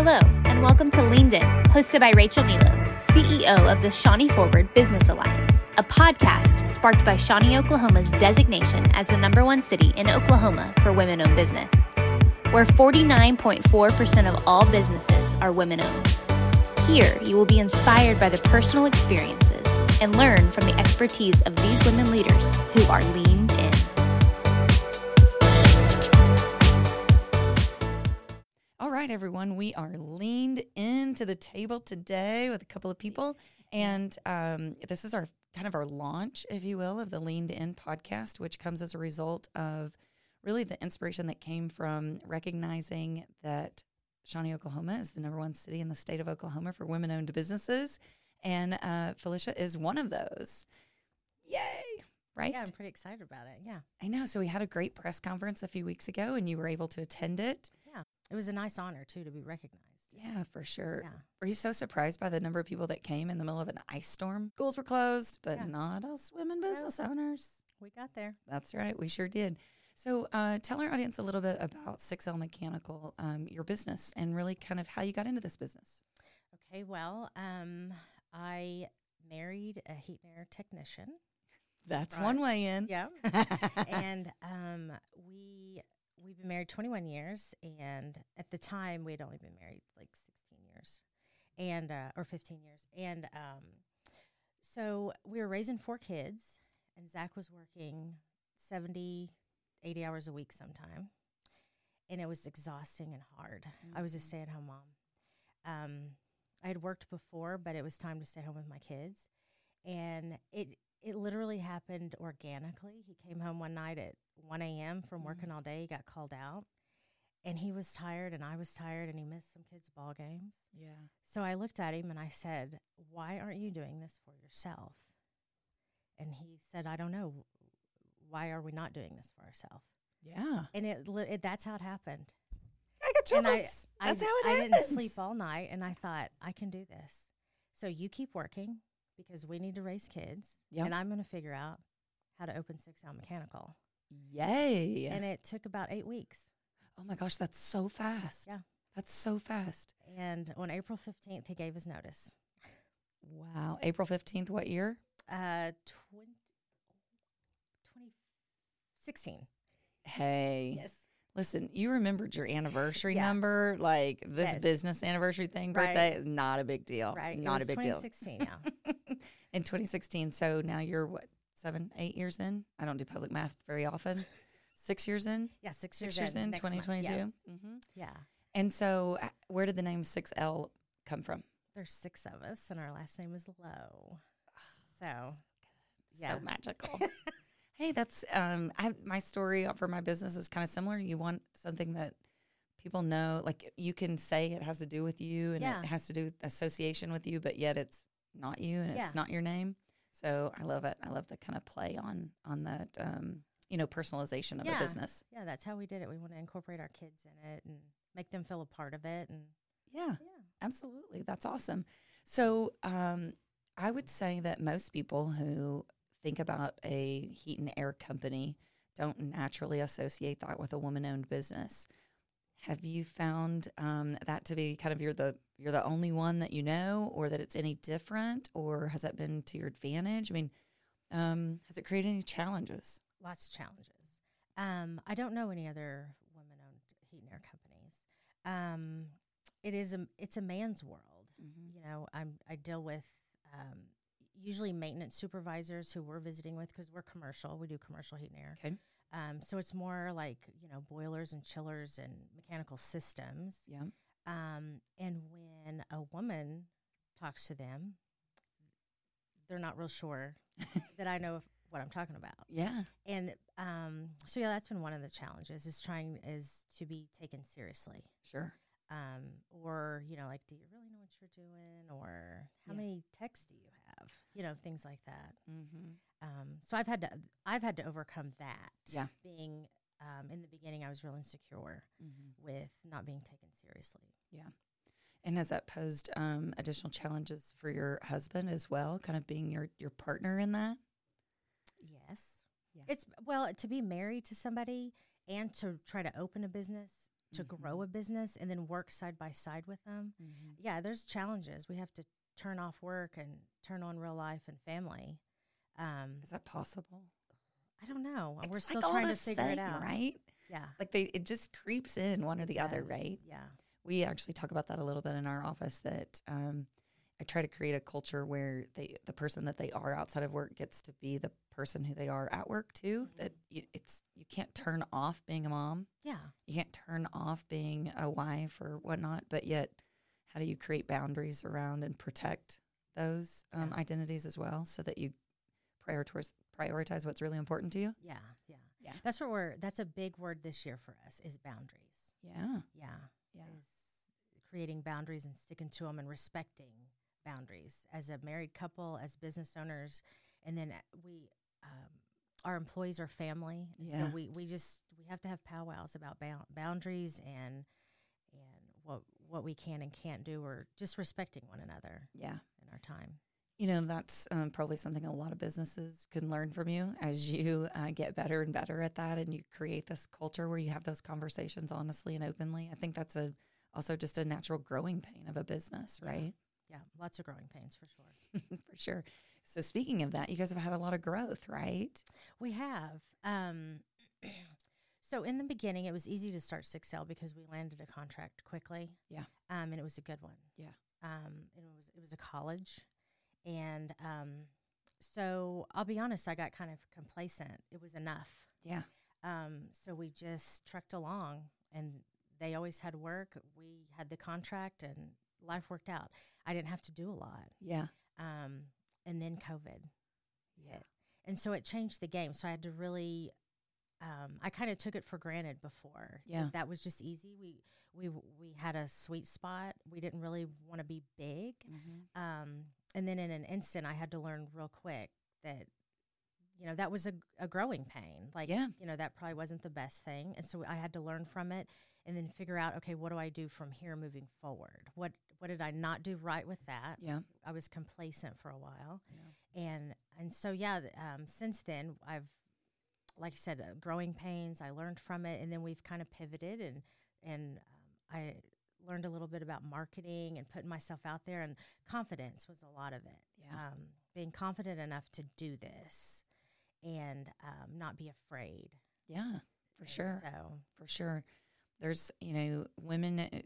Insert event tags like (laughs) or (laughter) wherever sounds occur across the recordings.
Hello, and welcome to Leaned In, hosted by Rachel Milo, CEO of the Shawnee Forward Business Alliance, a podcast sparked by Shawnee, Oklahoma's designation as the number one city in Oklahoma for women owned business, where 49.4% of all businesses are women owned. Here, you will be inspired by the personal experiences and learn from the expertise of these women leaders who are leaned right, everyone, we are leaned into the table today with a couple of people, and um, this is our kind of our launch, if you will, of the Leaned In podcast, which comes as a result of really the inspiration that came from recognizing that Shawnee, Oklahoma, is the number one city in the state of Oklahoma for women-owned businesses, and uh, Felicia is one of those. Yay! Right? Yeah, I'm pretty excited about it. Yeah. I know. So we had a great press conference a few weeks ago, and you were able to attend it. It was a nice honor, too, to be recognized. Yeah, for sure. Yeah. Were you so surprised by the number of people that came in the middle of an ice storm? Schools were closed, but Yeah. not us women business owners. We got there. That's right. We sure did. So, uh, tell our audience a little bit about 6L Mechanical, um, your business, and really kind of how you got into this business. Okay, well, um, I married a heat and air technician. That's one way in. Yeah. (laughs) and um, we married 21 years, and at the time we had only been married like 16 years, and uh, or 15 years, and um, so we were raising four kids, and Zach was working 70, 80 hours a week sometime, and it was exhausting and hard. I was a Mhm. stay-at-home mom. Um, I had worked before, but it was time to stay home with my kids, and it it literally happened organically. He came home one night at 1 a.m. from Mhm. working all day. He got called out, and he was tired, and I was tired, and he missed some kids' ball games. Yeah. So I looked at him and I said, "Why aren't you doing this for yourself?" And he said, "I don't know. Why are we not doing this for ourselves?" Yeah. And it, it that's how it happened. I got And I- chills. I, That's d- how it I happens. didn't sleep all night, and I thought I can do this. So you keep working because we need to raise kids, Yep. and I'm going to figure out how to open Six L Mechanical. Yay. And it took about eight weeks. oh my gosh, that's so fast. Yeah. That's so fast. And on April 15th, he gave his notice. Wow. April 15th, what year? Uh, 20, 2016. Hey. Yes. Listen, you remembered your anniversary Yeah. number, like this Yes. business anniversary thing, birthday is not a big deal. Right. Not a big deal. 2016 now. (laughs) In 2016. So now you're what, seven, eight years in? I don't do public math very often. (laughs) Six years in? yeah, six, Six years, years in, 2022? Yeah. Mm-hmm. yeah. And so uh, where did the name 6L come from? There's six of us, and our last name is Lowe. So, (sighs) yeah. So magical. (laughs) hey, that's um I my story for my business is kind of similar. You want something that people know like you can say it has to do with you and Yeah. it has to do with association with you, but yet it's not you and Yeah. it's not your name. So I love it. I love the kind of play on on that um you know personalization of Yeah. a business. yeah, that's how we did it. We want to incorporate our kids in it and make them feel a part of it. And Yeah. yeah. Absolutely. That's awesome. So, um, I would say that most people who think about a heat and air company don't naturally associate that with a woman owned business. Have you found um, that to be kind of you're the you're the only one that you know, or that it's any different, or has that been to your advantage? I mean, um, has it created any challenges? lots of challenges. Um, I don't know any other women-owned heat and air companies. Um, it is a it's a man's world. You know, I'm I deal with um, usually maintenance supervisors who we're visiting with because we're commercial. We do commercial heat and air. Okay. Um, so it's more like you know boilers and chillers and mechanical systems. Yeah. Um, and when a woman talks to them, they're not real sure (laughs) that I know what I'm talking about. Yeah. And um, so yeah, that's been one of the challenges is trying is to be taken seriously. Sure. Um, or you know, like, do you really know what you're doing? Or how Yeah. many texts do you have? You know, things like that. Mm-hmm. So I've had to I've had to overcome that. Yeah. Being um, in the beginning, I was real insecure Mm-hmm. with not being taken seriously. Yeah. And has that posed um, additional challenges for your husband as well, kind of being your, your partner in that? Yes. Yeah. It's well to be married to somebody and to try to open a business to grow a business and then work side by side with them. Mm-hmm. Yeah, there's challenges. We have to turn off work and turn on real life and family. Um, Is that possible? I don't know. We're It's still like trying to figure it out. right? Yeah. Like they, it just creeps in one or the other, right? Yeah. We actually talk about that a little bit in our office. That um, I try to create a culture where they, the person that they are outside of work, gets to be the person who they are at work too. That you, it's you can't turn off being a mom. Yeah. You can't turn off being a wife or whatnot. But yet, how do you create boundaries around and protect those um, Yeah. identities as well, so that you prioritize prioritize what's really important to you? Yeah. Yeah. Yeah. That's what we're, that's a big word this year for us is boundaries. Yeah. Yeah. Yeah. Is creating boundaries and sticking to them and respecting boundaries as a married couple, as business owners. And then uh, we, um, our employees are family. Yeah. So we, we just, we have to have powwows about bound, boundaries and, and what, what we can and can't do or just respecting one another Yeah. in our time. You know, that's um, probably something a lot of businesses can learn from you as you uh, get better and better at that and you create this culture where you have those conversations honestly and openly. I think that's a also just a natural growing pain of a business, Yeah. right? Yeah. Lots of growing pains for sure. (laughs) For sure. So speaking of that, you guys have had a lot of growth, right? We have. Um, (clears throat) so in the beginning, it was easy to start Six L because we landed a contract quickly. Yeah. um, and it was a good one. Yeah. um, and it was it was a college, and um, so I'll be honest, I got kind of complacent. It was enough. Yeah. Um, so we just trucked along, and they always had work. We had the contract, and life worked out. I didn't have to do a lot. Yeah. Um, and then COVID Yeah. hit. And so it changed the game. So I had to really, um, I kind of took it for granted before. that Yeah. That was just easy. We, we, we had a sweet spot. We didn't really want to be big. Mm-hmm. Um, and then in an instant, I had to learn real quick that, you know, that was a, a growing pain. Like, Yeah. you know, that probably wasn't the best thing. And so I had to learn from it and then figure out, okay, what do I do from here moving forward? What, what did I not do right with that? Yeah. I was complacent for a while, Yeah. and and so yeah. Um, since then, I've like I said, uh, growing pains. I learned from it, and then we've kind of pivoted, and and um, I learned a little bit about marketing and putting myself out there, and confidence was a lot of it. Yeah. Um, being confident enough to do this, and um, not be afraid. Yeah. For And sure. So for sure. There's, you know, women, uh,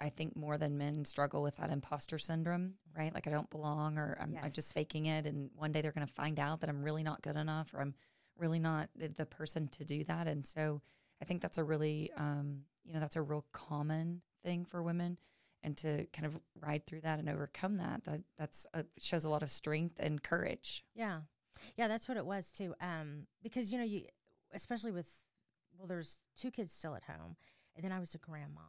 I think more than men struggle with that imposter syndrome, right? Like I don't belong or I'm, I'm just faking it. And one day they're going to find out that I'm really not good enough or I'm really not the, the person to do that. And so I think that's a really, um, you know, that's a real common thing for women. And to kind of ride through that and overcome that, that that's a, shows a lot of strength and courage. Yeah. Yeah, that's what it was too. Um, because you know, you especially with well, there's two kids still at home, and then I was a grandma.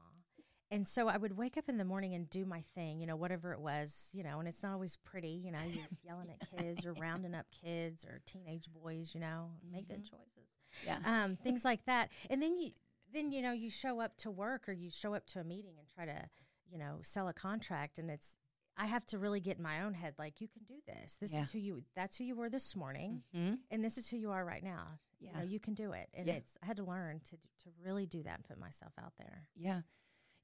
And so I would wake up in the morning and do my thing, you know, whatever it was, you know, and it's not always pretty, you know, you're (laughs) yelling at kids or rounding up kids or teenage boys, you know, make good choices. Yeah. Um, (laughs) things like that. And then you then you know, you show up to work or you show up to a meeting and try to, you know, sell a contract and it's I have to really get in my own head like you can do this. This Yeah. is who you that's who you were this morning Mm-hmm. and this is who you are right now. You Yeah. know, you can do it. And Yeah. it's I had to learn to to really do that and put myself out there. Yeah.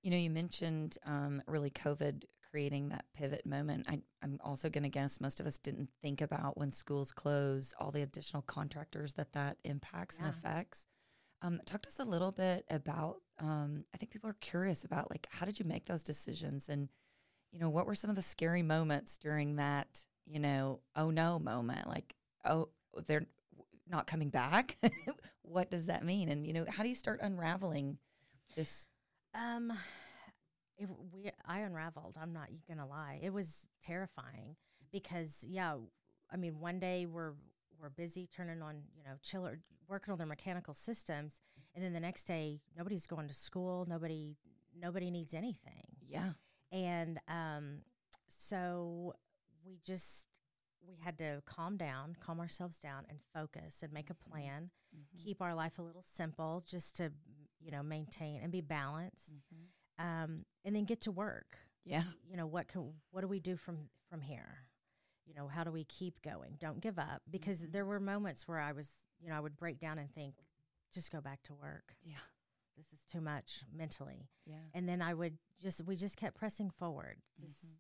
You know, you mentioned um, really COVID creating that pivot moment. I, I'm also going to guess most of us didn't think about when schools close, all the additional contractors that that impacts and affects. Um, talk to us a little bit about, um, I think people are curious about, like, how did you make those decisions? And, you know, what were some of the scary moments during that, you know, oh no moment? Like, oh, they're not coming back. (laughs) what does that mean? And, you know, how do you start unraveling this? Um it, we I unraveled. I'm not gonna lie. It was terrifying because yeah, I mean one day we're we're busy turning on you know chiller working on their mechanical systems, and then the next day nobody's going to school. Nobody nobody needs anything, Yeah. and um, so we just we had to calm down, calm ourselves down, and focus and make a plan. Mm-hmm. Keep our life a little simple, just to you know maintain and be balanced um, and then get to work. Yeah. You know what can what do we do from from here? You know how do we keep going? Don't give up because Mhm. there were moments where I was you know I would break down and think, just go back to work. Yeah. this is too much mentally. Yeah. And then I would just we just kept pressing forward. Just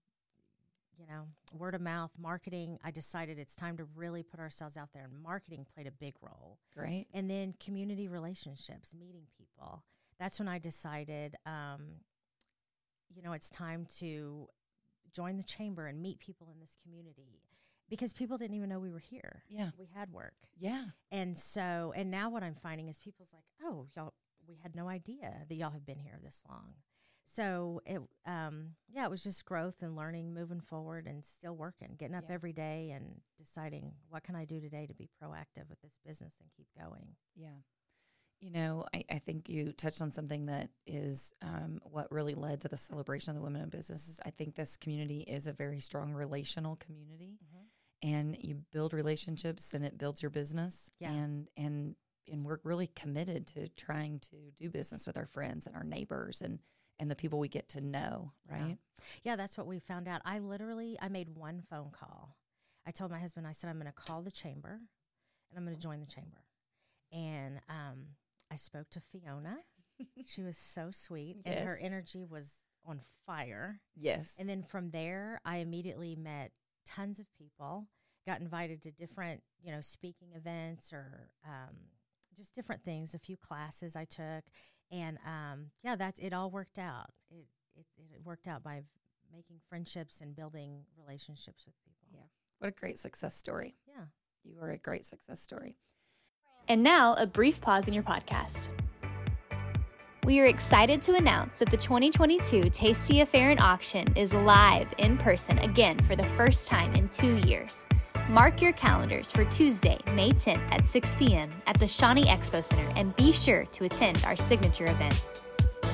you know, word of mouth marketing. I decided it's time to really put ourselves out there, and marketing played a big role. Great. And then community relationships, meeting people. That's when I decided, um, you know, it's time to join the chamber and meet people in this community because people didn't even know we were here. Yeah. We had work. Yeah. And so, and now what I'm finding is people's like, oh, y'all, we had no idea that y'all have been here this long. So it, um, yeah, it was just growth and learning, moving forward, and still working, getting up Yeah. every day and deciding what can I do today to be proactive with this business and keep going. Yeah. You know, I, I think you touched on something that is um, what really led to the celebration of the women in businesses. I think this community is a very strong relational community, and you build relationships, and it builds your business. Yeah. And and and we're really committed to trying to do business with our friends and our neighbors and and the people we get to know. Right. Yeah, that's what we found out. I literally I made one phone call. I told my husband I said I'm going to call the chamber and I'm going to join the chamber. And um I spoke to Fiona. (laughs) she was so sweet and her energy was on fire. Yes. And then from there, I immediately met tons of people, got invited to different, you know, speaking events or um, just different things, a few classes I took. And um, yeah, that's it all worked out. It, it, it worked out by making friendships and building relationships with people. Yeah. what a great success story. Yeah. You are a great success story. And now, a brief pause in your podcast. We are excited to announce that the 2022 Tasty Affair and Auction is live in person again for the first time in two years. Mark your calendars for Tuesday, May 10th at 6 p.m. at the Shawnee Expo Center and be sure to attend our signature event.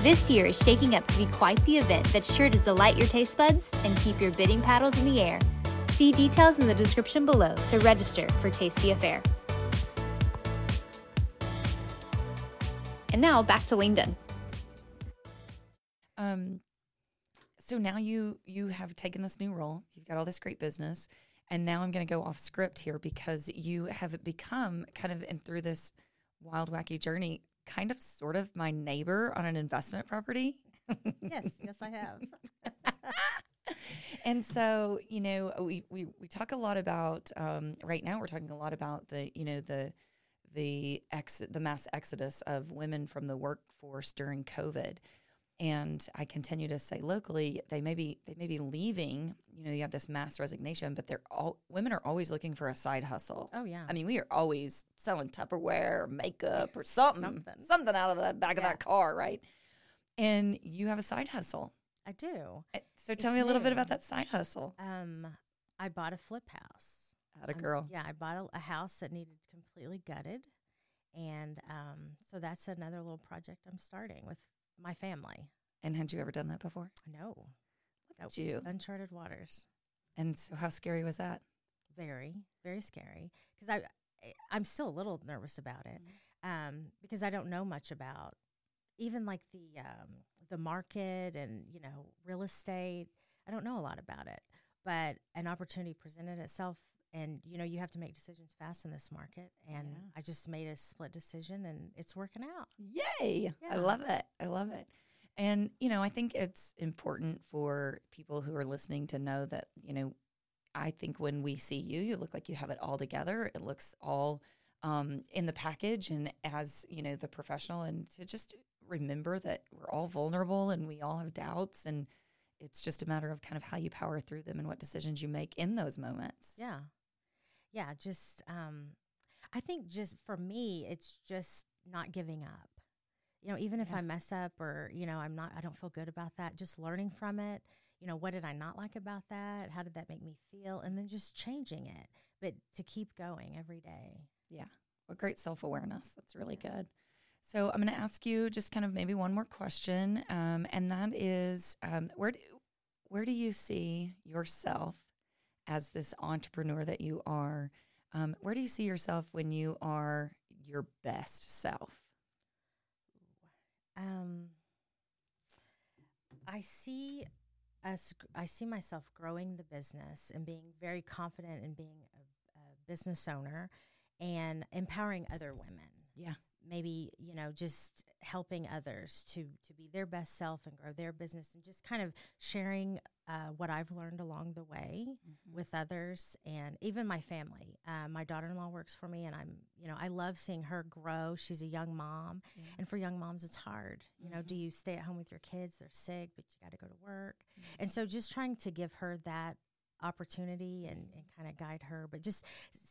This year is shaking up to be quite the event that's sure to delight your taste buds and keep your bidding paddles in the air. See details in the description below to register for Tasty Affair. And now back to Leaned In. Um, so now you you have taken this new role. You've got all this great business, and now I'm going to go off script here because you have become kind of and through this wild wacky journey, kind of sort of my neighbor on an investment property. Yes, yes, I have. (laughs) and so you know we, we we talk a lot about um, right now we're talking a lot about the you know the the exit the mass exodus of women from the workforce during covid and i continue to say locally they may be they may be leaving you know you have this mass resignation but they're all women are always looking for a side hustle Oh, yeah. I mean, we are always selling Tupperware or makeup or something, Something. something out of the back of that car, right? And you have a side hustle. I do. Uh, So tell It's me a little bit about that side hustle. Um, I bought a flip house. Out a girl. Yeah, I bought a, a house that needed completely gutted, and um, so that's another little project I'm starting with my family. And had you ever done that before? No, Look at you. uncharted waters. And so, how scary was that? Very, very scary because I, I- I'm still a little nervous about it um, because I don't know much about even like the um, the market and you know real estate. I don't know a lot about it, but an opportunity presented itself, and you know you have to make decisions fast in this market. And Yeah. I just made a split decision, and it's working out. Yay! I love it. I love it. And you know, I think it's important for people who are listening to know that you know, I think when we see you, you look like you have it all together. It looks all um, in the package, and as you know, the professional, and to just remember that we're all vulnerable and we all have doubts, and it's just a matter of kind of how you power through them and what decisions you make in those moments. Yeah. Yeah. Just, um, I think just for me, it's just not giving up. You know, even if Yeah. I mess up or, you know, I'm not, I don't feel good about that, just learning from it. You know, what did I not like about that? How did that make me feel? And then just changing it, but to keep going every day. Yeah. Well, great self awareness. That's really good. So I'm going to ask you just kind of maybe one more question, um, and that is, um, where do, where do you see yourself as this entrepreneur that you are? Um, where do you see yourself when you are your best self? Um, I see us. I see myself growing the business and being very confident in being a, a business owner and empowering other women. Yeah. maybe you know just helping others to to be their best self and grow their business and just kind of sharing uh, what I've learned along the way Mm-hmm. with others and even my family. Uh, my daughter-in-law works for me, and I'm you know I love seeing her grow. She's a young mom, and for young moms, it's hard. You know, do Mm-hmm. you stay at home with your kids? They're sick, but you got to go to work, and so just trying to give her that opportunity and, and kind of guide her, but just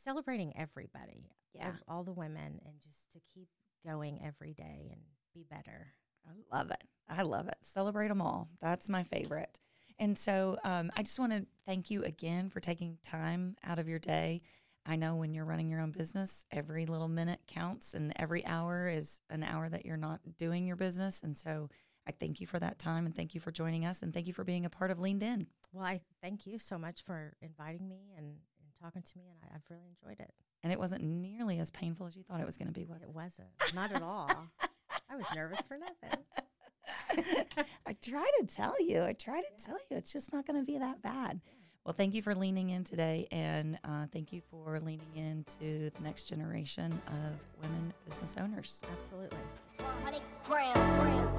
celebrating everybody, Yeah. all the women, and just to keep going every day and be better. I love it. I love it. Celebrate them all. That's my favorite. And so um, I just want to thank you again for taking time out of your day. I know when you're running your own business, every little minute counts, and every hour is an hour that you're not doing your business. And so I thank you for that time, and thank you for joining us, and thank you for being a part of Leaned In. Well, I thank you so much for inviting me and, and talking to me, and I, I've really enjoyed it. And it wasn't nearly as painful as you thought it was going to be, was It it? wasn't, not at all. (laughs) I was nervous for nothing. I try to tell you. I try to tell you. It's just not going to be that bad. Well, thank you for leaning in today, and uh, thank you for leaning into the next generation of women business owners. Absolutely. 100 gram.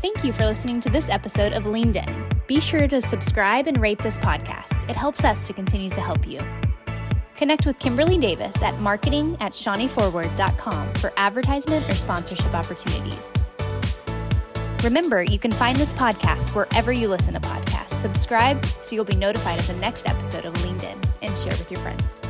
Thank you for listening to this episode of Leaned In. Be sure to subscribe and rate this podcast. It helps us to continue to help you. Connect with Kimberly Davis at marketing at shawneeforward.com for advertisement or sponsorship opportunities. Remember, you can find this podcast wherever you listen to podcasts. Subscribe so you'll be notified of the next episode of Leaned In and share with your friends.